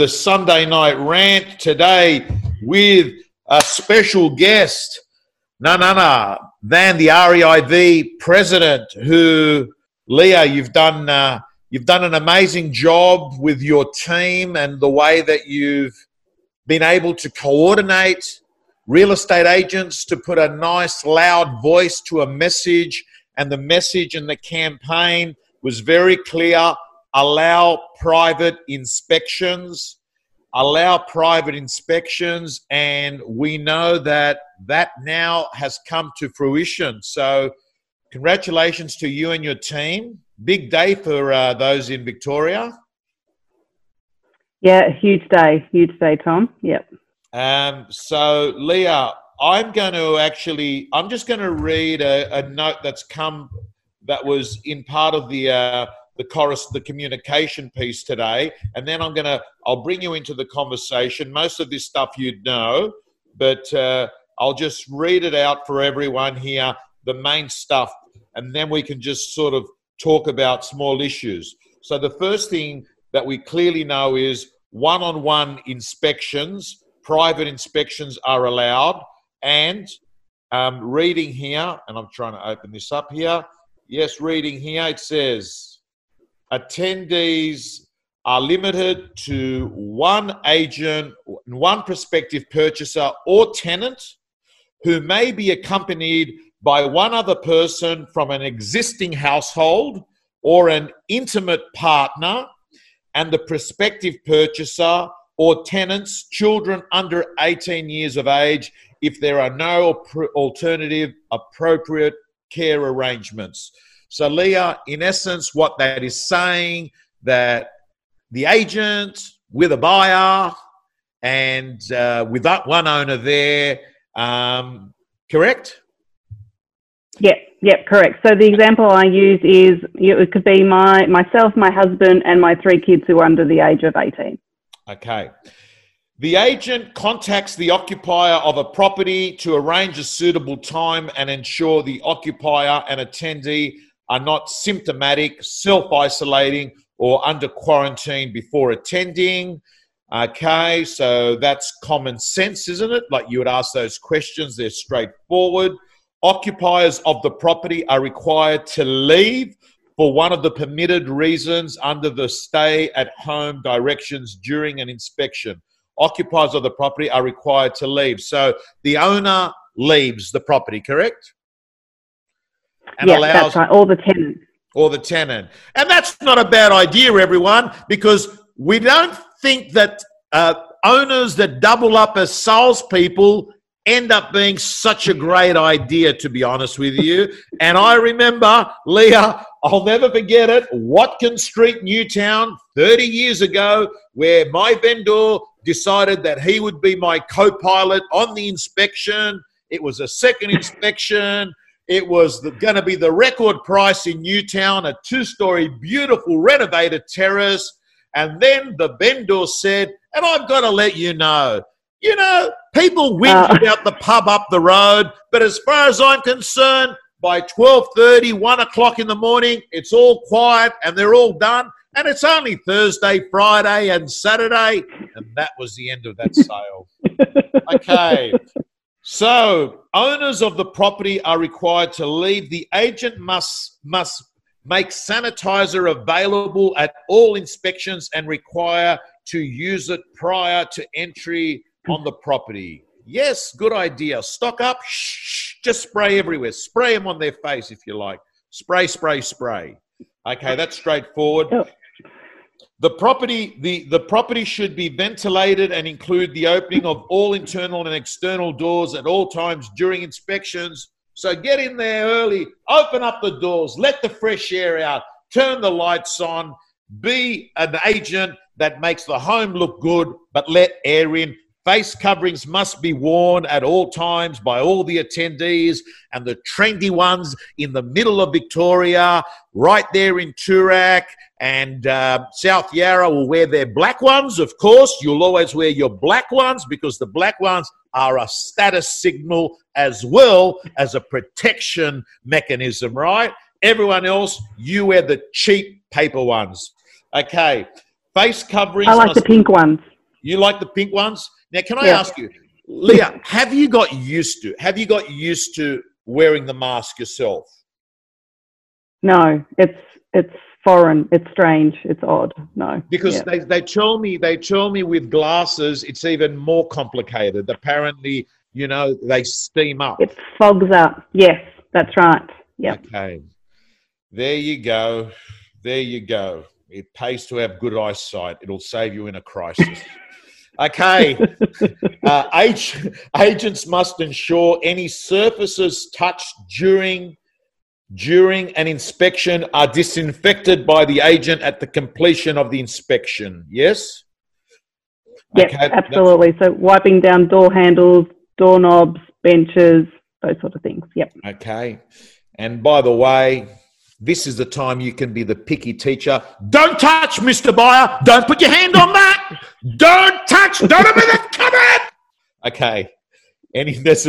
the Sunday night rant today with a special guest, none no, other no, than the REIV president, who, Leah, you've done. Uh, you've done an amazing job with your team and the way that you've been able to coordinate real estate agents to put a nice, loud voice to a message. And the message and the campaign was very clear allow private inspections. Allow private inspections, and we know that that now has come to fruition. So, congratulations to you and your team. Big day for uh, those in Victoria. Yeah, huge day, huge day, Tom. Yep. Um, so, Leah, I'm going to actually, I'm just going to read a, a, note that's come that was in part of the uh, the chorus, the communication piece today, and then I'm to, I'll bring you into the conversation. Most of this stuff you'd know, but uh, I'll just read it out for everyone here, the main stuff, and then we can just sort of talk about small issues. So the first thing that we clearly know is one-on-one inspections, private inspections are allowed, and um, reading here, and I'm trying to open this up here. Yes, reading here, it says attendees are limited to one agent, one prospective purchaser or tenant who may be accompanied by one other person from an existing household or an intimate partner, and the prospective purchaser or tenants, children under 18 years of age, if there are no alternative appropriate care arrangements. So, Leah, in essence, what that is saying that the agent with a buyer and uh, with that one owner there, um, correct? Yep, yep, correct. So the example I use is it could be my myself, my husband, and my three kids who are under the age of eighteen. Okay. The agent contacts the occupier of a property to arrange a suitable time and ensure the occupier and attendee are not symptomatic, self isolating, or under quarantine before attending. Okay, so that's common sense, isn't it? Like you would ask those questions, they're straightforward. Occupiers of the property are required to leave for one of the permitted reasons under the stay at home directions during an inspection. Occupiers of the property are required to leave. So the owner leaves the property, correct? And allows that's right. all the tenants. Or the tenant. And that's not a bad idea, everyone, because we don't think that uh, owners that double up as salespeople end up being such a great idea, to be honest with you. and I remember, Leah, I'll never forget it, Watkins Street, Newtown, 30 years ago, where my vendor decided that he would be my co pilot on the inspection. It was a second inspection. It was going to be the record price in Newtown, a two story, beautiful, renovated terrace. And then the vendor said, and I've got to let you know, you know, people whinge uh. about the pub up the road, but as far as I'm concerned, by 12.30, 1 o'clock in the morning, it's all quiet and they're all done. And it's only Thursday, Friday, and Saturday. And that was the end of that sale. okay. So, owners of the property are required to leave. The agent must must make sanitizer available at all inspections and require to use it prior to entry on the property. Yes, good idea. Stock up, shh, just spray everywhere. Spray them on their face if you like. Spray, spray, spray. Okay, that's straightforward. The property, the, the property should be ventilated and include the opening of all internal and external doors at all times during inspections. So get in there early, open up the doors, let the fresh air out, turn the lights on, be an agent that makes the home look good, but let air in. Face coverings must be worn at all times by all the attendees and the trendy ones in the middle of Victoria, right there in Toorak and uh, South Yarra will wear their black ones. Of course, you'll always wear your black ones because the black ones are a status signal as well as a protection mechanism, right? Everyone else, you wear the cheap paper ones. Okay. Face coverings. I like the pink ones. You like the pink ones? Now, can I yeah. ask you, Leah, have you got used to, have you got used to wearing the mask yourself? No, it's, it's foreign. It's strange. It's odd. No. Because yeah. they, they tell me, they tell me with glasses, it's even more complicated. Apparently, you know, they steam up. It fogs up. Yes, that's right. Yeah. Okay. There you go. There you go. It pays to have good eyesight. It'll save you in a crisis. Okay. uh, agents must ensure any surfaces touched during during an inspection are disinfected by the agent at the completion of the inspection. Yes. Yes, okay. absolutely. So wiping down door handles, doorknobs, benches, those sort of things. Yep. Okay. And by the way, this is the time you can be the picky teacher. Don't touch, Mr. Buyer. Don't put your hand on that. Don't touch. Don't open the cupboard. Okay. Any this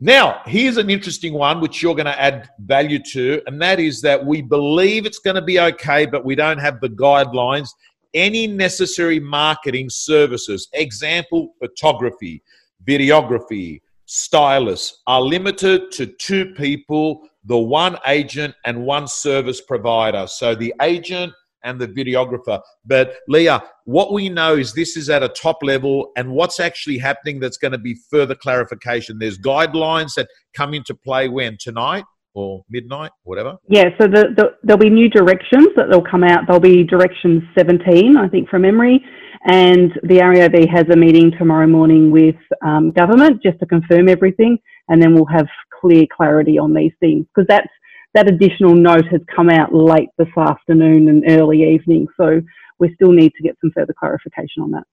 now here's an interesting one which you're going to add value to, and that is that we believe it's going to be okay, but we don't have the guidelines. Any necessary marketing services, example, photography, videography, stylists, are limited to two people the one agent and one service provider. So the agent and the videographer. But Leah, what we know is this is at a top level, and what's actually happening that's going to be further clarification. There's guidelines that come into play when tonight or midnight, whatever. Yeah, so the, the, there'll be new directions that they'll come out. There'll be direction 17, I think, from memory. And the REIV has a meeting tomorrow morning with um, government just to confirm everything, and then we'll have clear clarity on these things because that's that additional note has come out late this afternoon and early evening. So we still need to get some further clarification on that.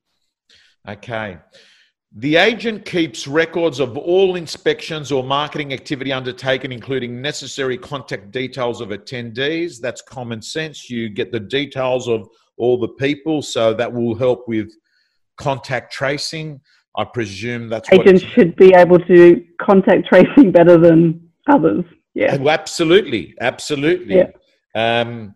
Okay. The agent keeps records of all inspections or marketing activity undertaken, including necessary contact details of attendees. That's common sense. You get the details of all the people, so that will help with contact tracing. I presume that's agents should be able to contact tracing better than others. Yeah, oh, absolutely, absolutely. Yeah. Um,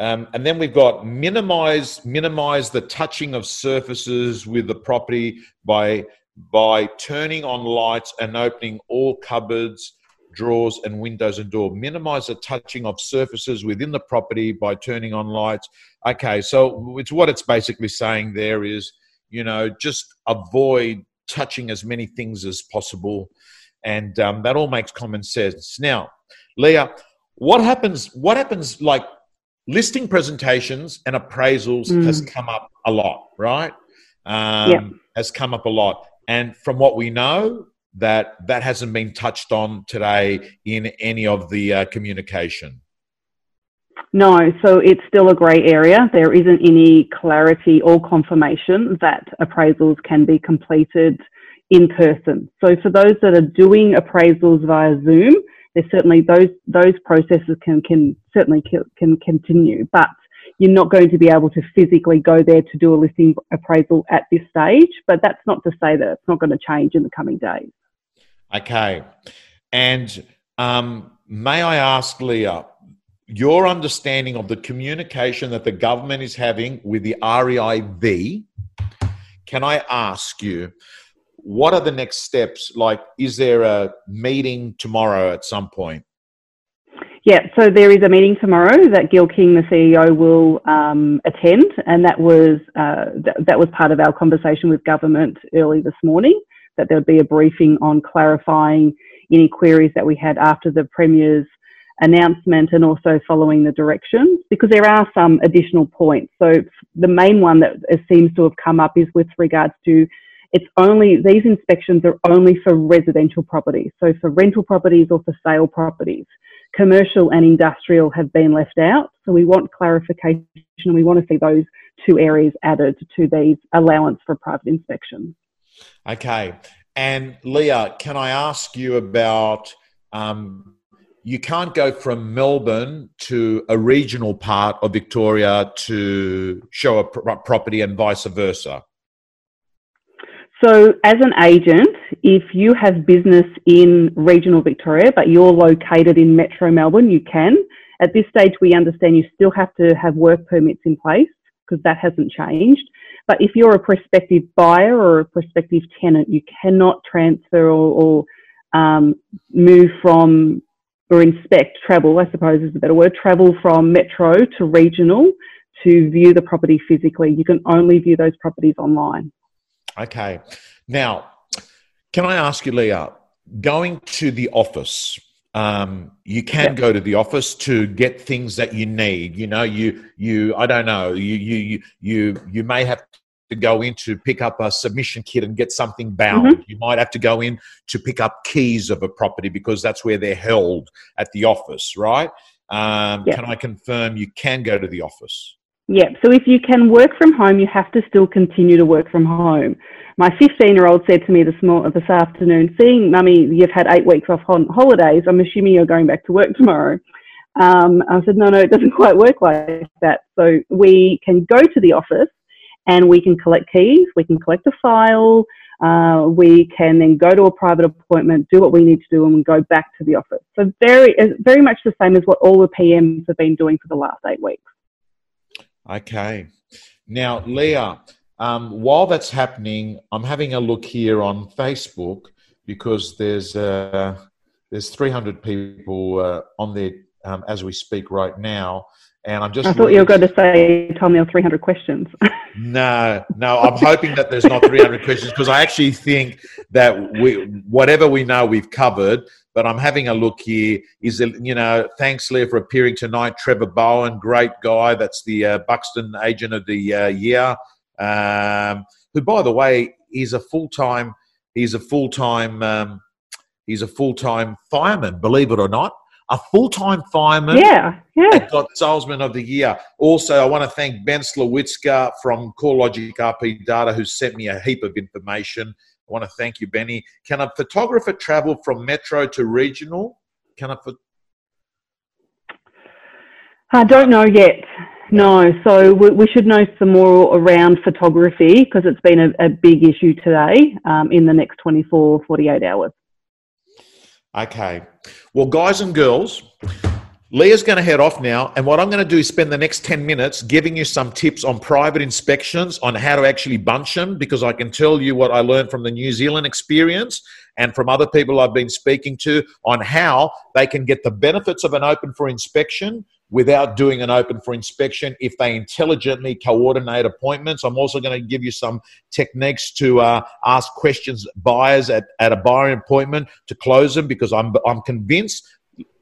um, and then we've got minimize minimize the touching of surfaces with the property by by turning on lights and opening all cupboards, drawers, and windows and door. Minimize the touching of surfaces within the property by turning on lights. Okay, so it's what it's basically saying there is you know, just avoid touching as many things as possible. And um, that all makes common sense. Now, Leah, what happens? What happens? Like listing presentations and appraisals mm. has come up a lot, right? Um, yeah. Has come up a lot, and from what we know, that that hasn't been touched on today in any of the uh, communication. No, so it's still a grey area. There isn't any clarity or confirmation that appraisals can be completed in person. So for those that are doing appraisals via Zoom, there's certainly those those processes can can certainly can continue, but you're not going to be able to physically go there to do a listing appraisal at this stage. But that's not to say that it's not going to change in the coming days. Okay, and um, may I ask Leah, your understanding of the communication that the government is having with the REIV, can I ask you, what are the next steps? Like, is there a meeting tomorrow at some point? Yeah, so there is a meeting tomorrow that Gil King, the CEO, will um, attend, and that was uh, th- that was part of our conversation with government early this morning. That there would be a briefing on clarifying any queries that we had after the premier's announcement and also following the directions because there are some additional points. So the main one that seems to have come up is with regards to it's only these inspections are only for residential properties. So for rental properties or for sale properties. Commercial and industrial have been left out. So we want clarification and we want to see those two areas added to these allowance for private inspections. Okay. And Leah, can I ask you about um, you can't go from Melbourne to a regional part of Victoria to show a pr- property and vice versa. So, as an agent, if you have business in regional Victoria, but you're located in Metro Melbourne, you can. At this stage, we understand you still have to have work permits in place because that hasn't changed. But if you're a prospective buyer or a prospective tenant, you cannot transfer or, or um, move from or inspect, travel, I suppose is a better word, travel from metro to regional to view the property physically. You can only view those properties online. Okay. Now, can I ask you, Leah, going to the office, um, you can yep. go to the office to get things that you need. You know, you you I don't know, you you you you may have to go in to pick up a submission kit and get something bound. Mm-hmm. You might have to go in to pick up keys of a property because that's where they're held at the office, right? Um, yep. Can I confirm you can go to the office? Yeah, so if you can work from home, you have to still continue to work from home. My 15 year old said to me this, morning, this afternoon, seeing mummy, you've had eight weeks off on holidays, I'm assuming you're going back to work tomorrow. Um, I said, no, no, it doesn't quite work like that. So we can go to the office and we can collect keys, we can collect a file, uh, we can then go to a private appointment, do what we need to do, and go back to the office. So very, very much the same as what all the PMs have been doing for the last eight weeks. Okay. Now, Leah, um, while that's happening, I'm having a look here on Facebook because there's uh, there's 300 people uh, on there um, as we speak right now, and I'm just. I thought you were going to say, "Tell me 300 questions." no, no, I'm hoping that there's not 300 questions because I actually think that we, whatever we know, we've covered but I'm having a look here. Is it, you know, thanks, Leah, for appearing tonight. Trevor Bowen, great guy. That's the uh, Buxton Agent of the uh, Year. Um, who, by the way, is a full time. He's a full time. Um, he's a full time fireman. Believe it or not, a full time fireman. Yeah, yeah. Got Salesman of the Year. Also, I want to thank Ben Slawitzka from CoreLogic RP Data, who sent me a heap of information. I want to thank you, Benny. Can a photographer travel from metro to regional? Can a pho- I don't know yet. No, so we, we, should know some more around photography because it's been a, a, big issue today um, in the next 24, 48 hours. Okay. Well, guys and girls, Leah's going to head off now, and what I'm going to do is spend the next 10 minutes giving you some tips on private inspections, on how to actually bunch them, because I can tell you what I learned from the New Zealand experience and from other people I've been speaking to on how they can get the benefits of an open for inspection without doing an open for inspection if they intelligently coordinate appointments. I'm also going to give you some techniques to uh, ask questions buyers at, at a buyer appointment to close them because I'm, I'm convinced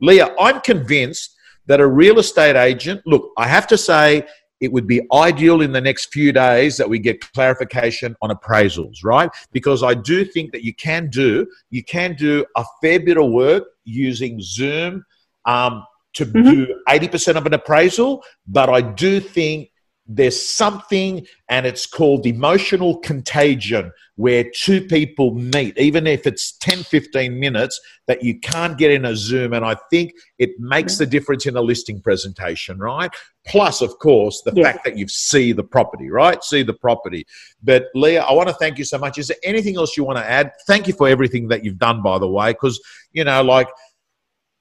Leah, I'm convinced that a real estate agent, look, I have to say, it would be ideal in the next few days that we get clarification on appraisals, right? Because I do think that you can do you can do a fair bit of work using Zoom um, to mm-hmm. do eighty percent of an appraisal, but I do think there's something and it's called emotional contagion where two people meet even if it's 10 15 minutes that you can't get in a zoom and i think it makes the difference in a listing presentation right? Plus of course the yeah. fact that you see the property right? See the property. But leah i want to thank you so much. Is there anything else you want to add? Thank you for everything that you've done by the way because you know like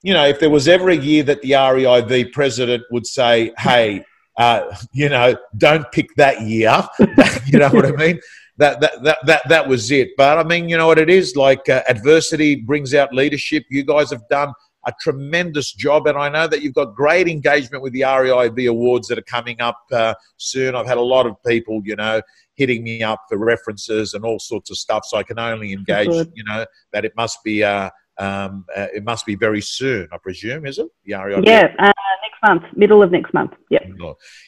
you know if there was ever a year that the reiv president would say hey uh, you know, don't pick that year. you know what I mean? That, that, that, that, that was it. But I mean, you know what it is? Like uh, adversity brings out leadership. You guys have done a tremendous job. And I know that you've got great engagement with the REIV awards that are coming up uh, soon. I've had a lot of people, you know, hitting me up for references and all sorts of stuff. So I can only engage, you know, that it must be. Uh, um, uh, it must be very soon, I presume, is it? The? Yeah, uh, next month, middle of next month. Yep.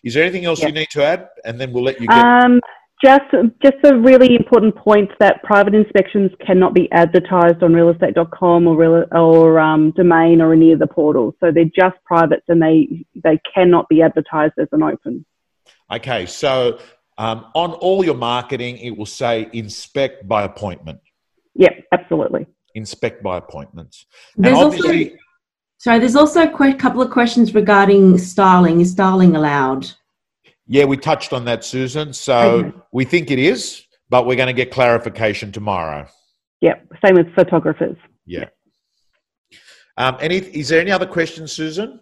Is there anything else you need to add? And then we'll let you get. Um, just, just a really important point that private inspections cannot be advertised on realestate.com or real, or um, domain or any of the portals. So they're just privates and they they cannot be advertised as an open. Okay, so um, on all your marketing, it will say inspect by appointment. Yep, absolutely. Inspect by appointments. There's also Sorry, there's also a couple of questions regarding styling. Is styling allowed? Yeah, we touched on that, Susan. So okay. we think it is, but we're going to get clarification tomorrow. Yeah, same with photographers. Yeah. Um, any, is there any other questions, Susan?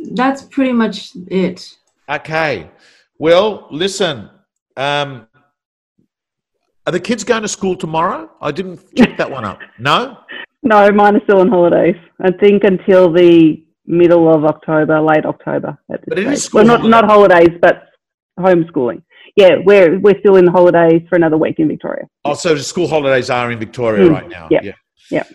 That's pretty much it. Okay. Well, listen, um, are the kids going to school tomorrow? I didn't check that one up. No? No, mine are still on holidays. I think until the middle of October, late October. At this But it is well, not not holidays, but homeschooling. Yeah, we're we're still in the holidays for another week in Victoria. Oh, so the school holidays are in Victoria Mm, right now. yep, Yeah. yep.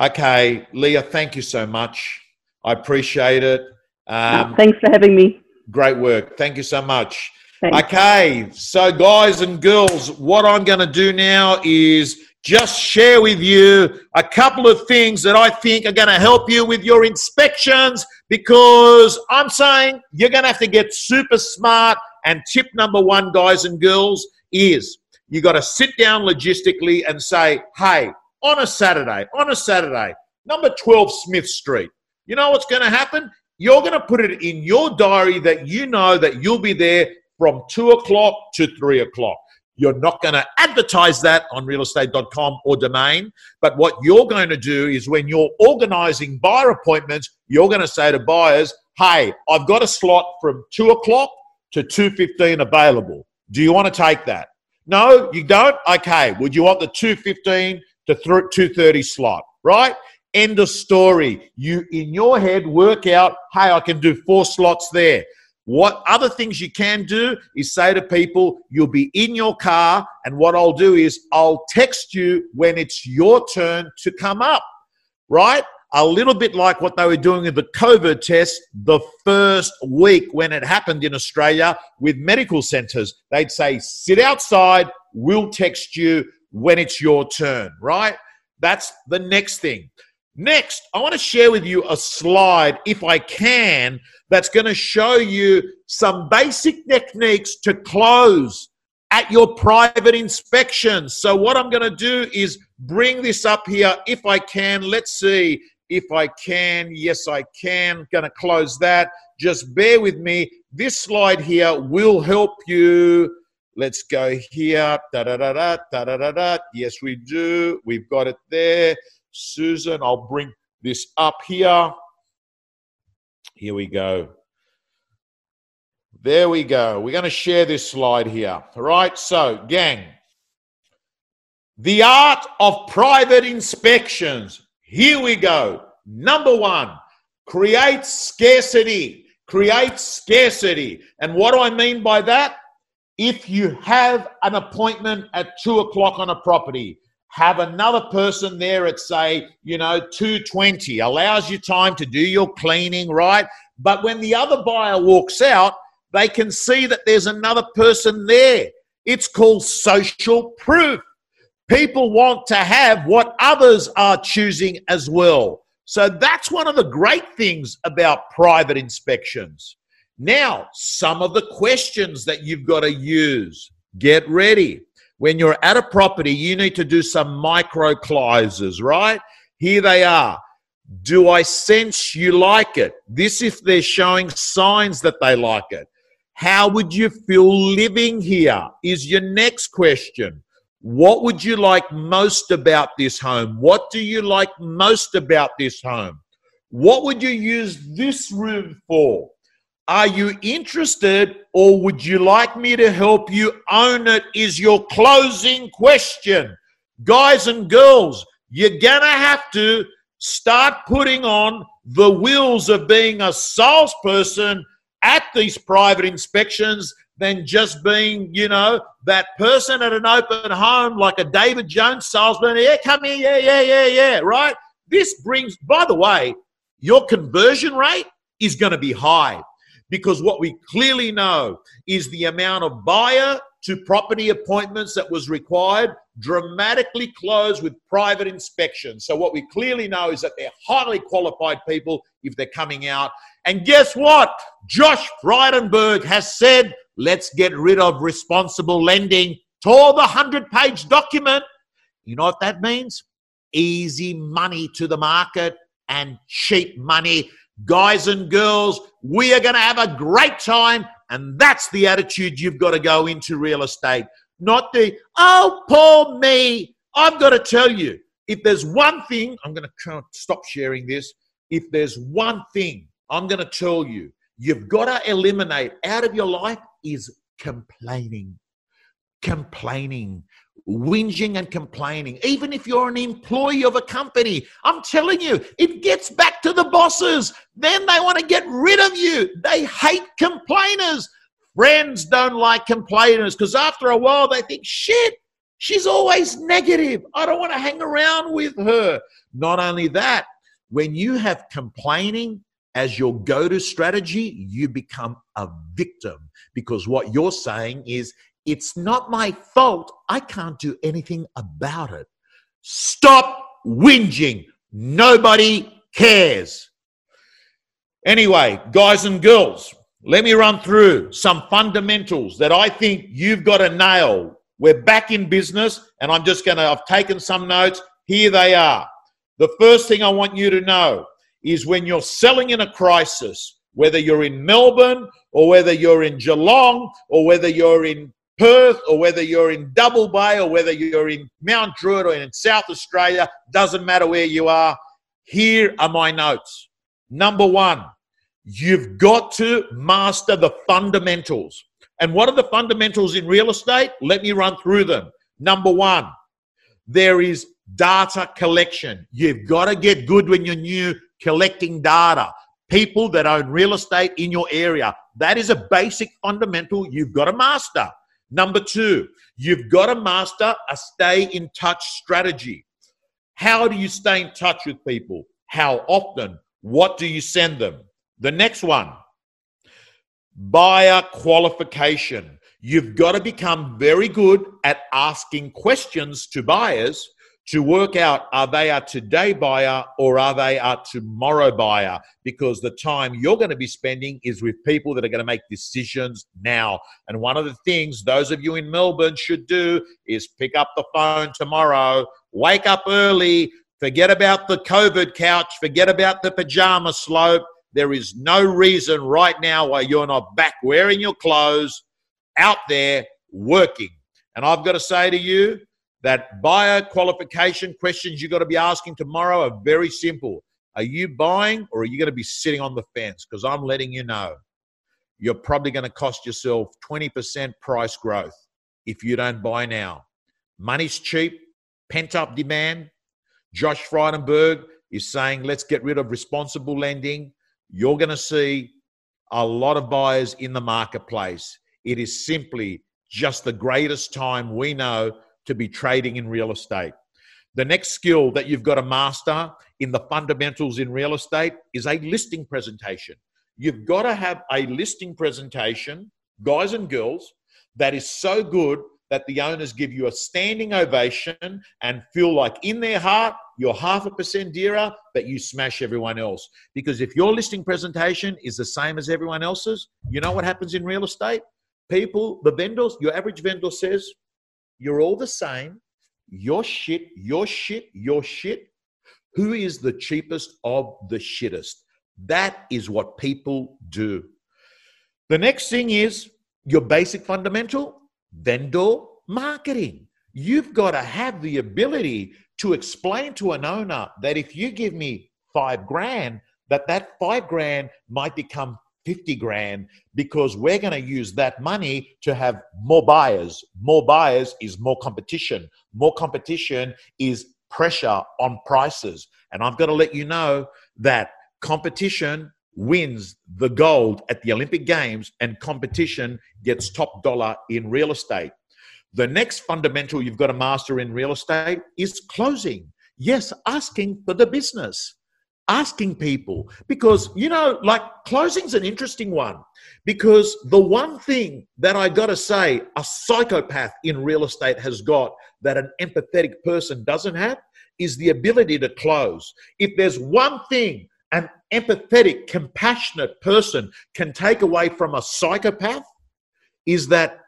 Okay, Leah, thank you so much. I appreciate it. Um, Uh, thanks for having me. great work. Thank you so much. Thanks. Okay, so guys and girls, what I'm going to do now is just share with you a couple of things that I think are going to help you with your inspections because I'm saying you're going to have to get super smart. And tip number one, guys and girls, is you got to sit down logistically and say, hey, on a Saturday, on a Saturday, number 12 Smith Street, you know what's going to happen? You're going to put it in your diary that you know that you'll be there from two o'clock to three o'clock. You're not going to advertise that on realestate.com or domain. But what you're going to do is when you're organizing buyer appointments, you're going to say to buyers, hey, I've got a slot from two o'clock to 2.15 available. Do you want to take that? No, you don't? Okay. Would you want the 2.15 to 2.30 slot, right? End of story. You, in your head, work out, hey, I can do four slots there. What other things you can do is say to people, you'll be in your car, and what I'll do is I'll text you when it's your turn to come up, right? A little bit like what they were doing with the COVID test the first week when it happened in Australia with medical centers. They'd say, sit outside, we'll text you when it's your turn, right? That's the next thing. Next, I want to share with you a slide, if I can, that's going to show you some basic techniques to close at your private inspection. So, what I'm going to do is bring this up here, if I can. Let's see if I can. Yes, I can. Going to close that. Just bear with me. This slide here will help you. Let's go here. Da da da da da da da. Yes, we do. We've got it there. Susan, I'll bring this up here. Here we go. There we go. We're going to share this slide here. All right. So, gang, the art of private inspections. Here we go. Number one, create scarcity. Create scarcity. And what do I mean by that? If you have an appointment at two o'clock on a property, have another person there at say you know 220 allows you time to do your cleaning right? But when the other buyer walks out they can see that there's another person there. It's called social proof. People want to have what others are choosing as well. So that's one of the great things about private inspections. Now some of the questions that you've got to use. Get ready when you're at a property, you need to do some micro closes, right? Here they are. Do I sense you like it? This if they're showing signs that they like it. How would you feel living here? Is your next question. What would you like most about this home? What do you like most about this home? What would you use this room for? Are you interested or would you like me to help you own it? Is your closing question. Guys and girls, you're gonna have to start putting on the wheels of being a salesperson at these private inspections than just being, you know, that person at an open home like a David Jones salesman. Yeah, come here, yeah, yeah, yeah, yeah, right? This brings, by the way, your conversion rate is going to be high because what we clearly know is the amount of buyer to property appointments that was required dramatically closed with private inspection. So what we clearly know is that they're highly qualified people if they're coming out. And guess what? Josh Frydenberg has said, let's get rid of responsible lending. Tore the 100 page document. You know what that means? Easy money to the market and cheap money guys and girls, we are going to have a great time. And that's the attitude you've got to go into real estate. Not the, oh, poor me. I've got to tell you, if there's one thing, I'm going to stop sharing this. If there's one thing I'm going to tell you, you've got to eliminate out of your life is complaining. Complaining, whinging and complaining. Even if you're an employee of a company, I'm telling you, it gets back to the bosses. Then they want to get rid of you. They hate complainers. Friends don't like complainers because after a while they think, shit, she's always negative. I don't want to hang around with her. Not only that, when you have complaining as your go to strategy, you become a victim because what you're saying is, it's not my fault. I can't do anything about it. Stop whinging. Nobody cares. Anyway, guys and girls, let me run through some fundamentals that I think you've got to nail. We're back in business, and I'm just going to, I've taken some notes. Here they are. The first thing I want you to know is when you're selling in a crisis, whether you're in Melbourne or whether you're in Geelong or whether you're in Perth or whether you're in Double Bay or whether you're in Mount Druitt or in South Australia, doesn't matter where you are. Here are my notes. Number one, you've got to master the fundamentals. And what are the fundamentals in real estate? Let me run through them. Number one, there is data collection. You've got to get good when you're new collecting data. People that own real estate in your area. That is a basic fundamental you've got to master. Number two, you've got to master a stay in touch strategy. How do you stay in touch with people? How often? What do you send them? The next one, buyer qualification. You've got to become very good at asking questions to buyers to work out are they a today buyer or are they a tomorrow buyer? Because the time you're going to be spending is with people that are going to make decisions now. And one of the things those of you in melbourne should do is pick up the phone tomorrow wake up early forget about the covid couch forget about the pajama slope. There is no reason right now why you're not back wearing your clothes out there working. And i've got to say to you that buyer qualification questions you've got to be asking tomorrow are very simple. Are you buying or are you going to be sitting on the fence? Because I'm letting you know you're probably going to cost yourself 20% price growth if you don't buy now. Money's cheap, pent up demand. Josh Frydenberg is saying, let's get rid of responsible lending. You're going to see a lot of buyers in the marketplace. It is simply just the greatest time we know to be trading in real estate. The next skill that you've got to master in the fundamentals in real estate is a listing presentation. You've got to have a listing presentation, guys and girls, that is so good that the owners give you a standing ovation and feel like in their heart you're half a percent dearer, but you smash everyone else. Because if your listing presentation is the same as everyone else's, you know what happens in real estate? People, the vendors, your average vendor says, you're all the same. You're shit, you're shit, you're shit. Who is the cheapest of the shittest? That is what people do. The next thing is your basic fundamental vendor marketing. You've got to have the ability to explain to an owner that if you give me five grand, that that five grand might become 50 grand because we're going to use that money to have more buyers. More buyers is more competition. More competition is pressure on prices. And I've got to let you know that competition wins the gold at the Olympic Games and competition gets top dollar in real estate. The next fundamental you've got to master in real estate is closing. Yes, asking for the business asking people because you know like closing's an interesting one because the one thing that i got to say a psychopath in real estate has got that an empathetic person doesn't have is the ability to close. If there's one thing an empathetic compassionate person can take away from a psychopath is that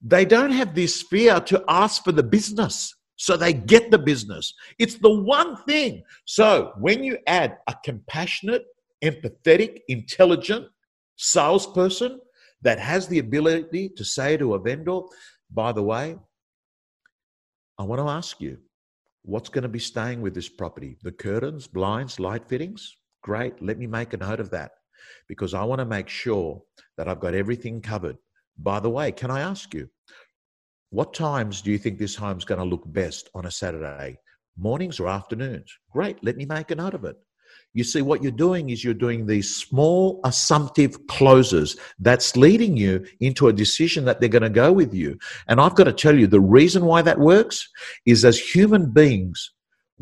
they don't have this fear to ask for the business so they get the business. It's the one thing. So when you add a compassionate, empathetic, intelligent salesperson that has the ability to say to a vendor, by the way, I want to ask you, what's going to be staying with this property? The curtains, blinds, light fittings? Great. Let me make a note of that. because I want to make sure that I've got everything covered. By the way, can I ask you, what times do you think this home's going to look best on a Saturday? Mornings or afternoons? Great, let me make a note of it. You see, what you're doing is you're doing these small assumptive closes that's leading you into a decision that they're going to go with you. And I've got to tell you, the reason why that works is as human beings,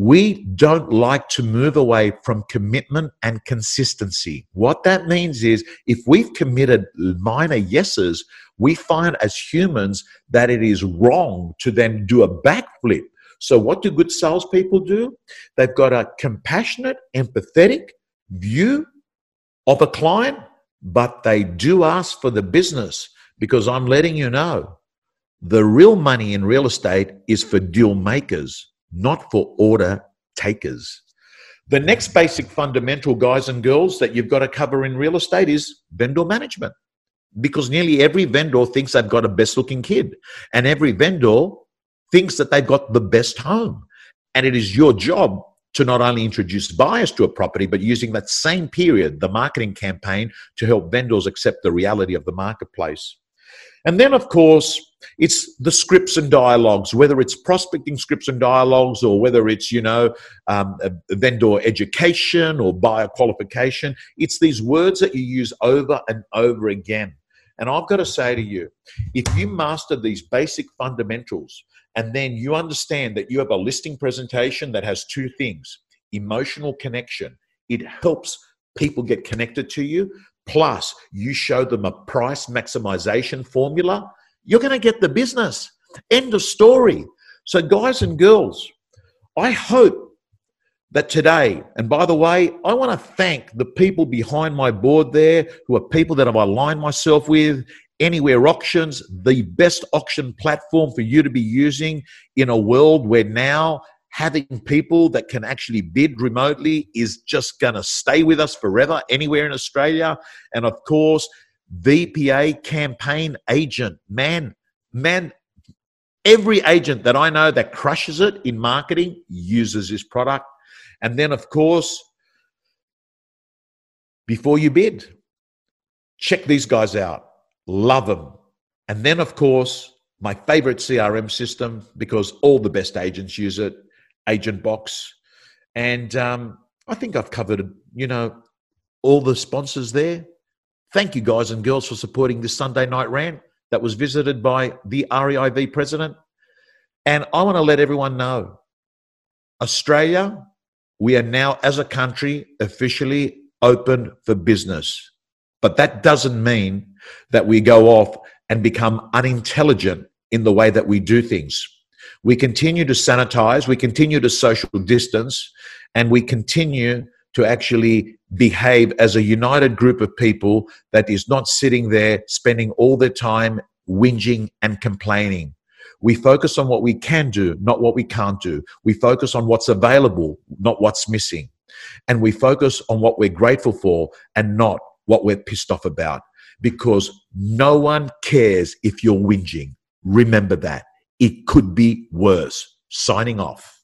we don't like to move away from commitment and consistency. What that means is if we've committed minor yeses, we find as humans that it is wrong to then do a backflip. So, what do good salespeople do? They've got a compassionate, empathetic view of a client, but they do ask for the business because I'm letting you know the real money in real estate is for deal makers not for order takers. The next basic fundamental, guys and girls, that you've got to cover in real estate is vendor management. Because nearly every vendor thinks they've got a best looking kid, and every vendor thinks that they've got the best home. And it is your job to not only introduce buyers to a property, but using that same period, the marketing campaign, to help vendors accept the reality of the marketplace. And then, of course, it's the scripts and dialogues, whether it's prospecting scripts and dialogues or whether it's, you know, um, vendor education or buyer qualification. It's these words that you use over and over again. And I've got to say to you, if you master these basic fundamentals and then you understand that you have a listing presentation that has two things emotional connection, it helps people get connected to you, plus you show them a price maximization formula, you're going to get the business. End of story. So, guys and girls, I hope that today, and by the way, I want to thank the people behind my board there who are people that I've aligned myself with. Anywhere Auctions, the best auction platform for you to be using in a world where now having people that can actually bid remotely is just going to stay with us forever anywhere in Australia. And of course, VPA campaign agent. Man, man, every agent that I know that crushes it in marketing uses this product. And then, of course, before you bid, check these guys out. Love them. And then, of course, my favorite CRM system because all the best agents use it Agentbox. And um, I think I've covered, you know, all the sponsors there. Thank you, guys and girls, for supporting this Sunday night rant that was visited by the REIV president. And I want to let everyone know Australia, we are now, as a country, officially open for business. But that doesn't mean that we go off and become unintelligent in the way that we do things. We continue to sanitize, we continue to social distance, and we continue to actually behave as a united group of people that is not sitting there spending all their time whinging and complaining. We focus on what we can do, not what we can't do. We focus on what's available, not what's missing. And we focus on what we're grateful for and not what we're pissed off about because no one cares if you're whinging. Remember that. It could be worse. Signing off.